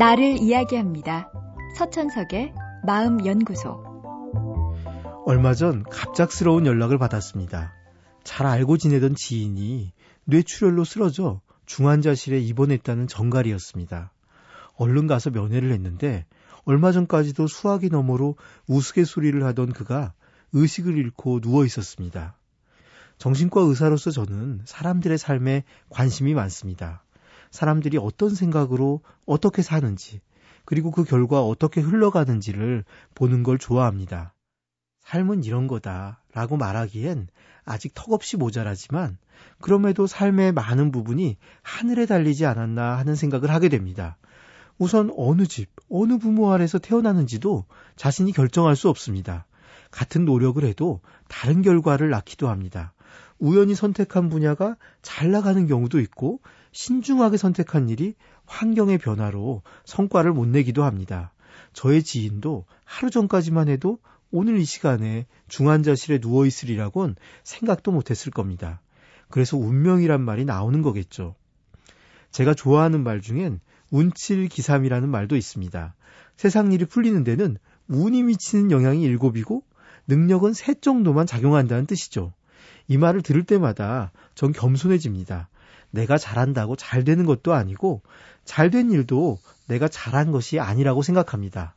나를 이야기합니다. 서천석의 마음연구소. 얼마 전 갑작스러운 연락을 받았습니다. 잘 알고 지내던 지인이 뇌출혈로 쓰러져 중환자실에 입원했다는 정갈이었습니다. 얼른 가서 면회를 했는데 얼마 전까지도 수화기 너머로 우스갯소리를 하던 그가 의식을 잃고 누워 있었습니다. 정신과 의사로서 저는 사람들의 삶에 관심이 많습니다. 사람들이 어떤 생각으로 어떻게 사는지, 그리고 그 결과 어떻게 흘러가는지를 보는 걸 좋아합니다. 삶은 이런 거다 라고 말하기엔 아직 턱없이 모자라지만 그럼에도 삶의 많은 부분이 하늘에 달리지 않았나 하는 생각을 하게 됩니다. 우선 어느 집, 어느 부모 아래서 태어나는지도 자신이 결정할 수 없습니다. 같은 노력을 해도 다른 결과를 낳기도 합니다. 우연히 선택한 분야가 잘 나가는 경우도 있고 신중하게 선택한 일이 환경의 변화로 성과를 못 내기도 합니다. 저의 지인도 하루 전까지만 해도 오늘 이 시간에 중환자실에 누워 있으리라곤 생각도 못했을 겁니다. 그래서 운명이란 말이 나오는 거겠죠. 제가 좋아하는 말 중엔 운칠기삼이라는 말도 있습니다. 세상 일이 풀리는 데는 운이 미치는 영향이 일곱이고 능력은 셋 정도만 작용한다는 뜻이죠. 이 말을 들을 때마다 전 겸손해집니다. 내가 잘한다고 잘 되는 것도 아니고 잘 된 일도 내가 잘한 것이 아니라고 생각합니다.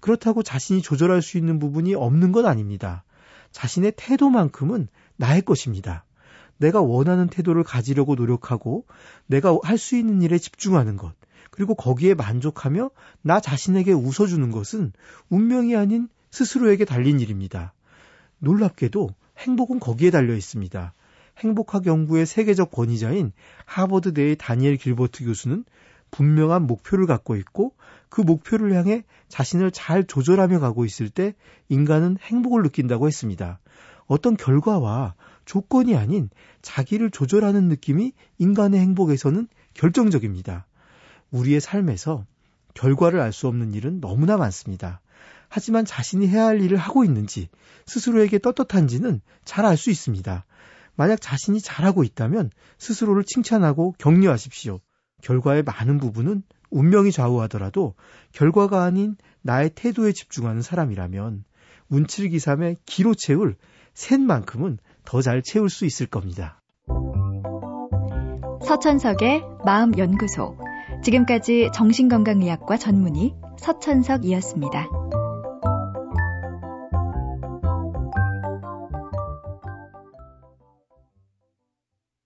그렇다고 자신이 조절할 수 있는 부분이 없는 건 아닙니다. 자신의 태도만큼은 나의 것입니다. 내가 원하는 태도를 가지려고 노력하고 내가 할 수 있는 일에 집중하는 것, 그리고 거기에 만족하며 나 자신에게 웃어주는 것은 운명이 아닌 스스로에게 달린 일입니다. 놀랍게도 행복은 거기에 달려 있습니다. 행복학 연구의 세계적 권위자인 하버드대의 다니엘 길버트 교수는 분명한 목표를 갖고 있고 그 목표를 향해 자신을 잘 조절하며 가고 있을 때 인간은 행복을 느낀다고 했습니다. 어떤 결과와 조건이 아닌 자기를 조절하는 느낌이 인간의 행복에서는 결정적입니다. 우리의 삶에서 결과를 알 수 없는 일은 너무나 많습니다. 하지만 자신이 해야 할 일을 하고 있는지 스스로에게 떳떳한지는 잘 알 수 있습니다. 만약 자신이 잘하고 있다면 스스로를 칭찬하고 격려하십시오. 결과의 많은 부분은 운명이 좌우하더라도 결과가 아닌 나의 태도에 집중하는 사람이라면 운칠기삼의 기로 채울 셋만큼은 더 잘 채울 수 있을 겁니다. 서천석의 마음연구소. 지금까지 정신건강의학과 전문의 서천석이었습니다.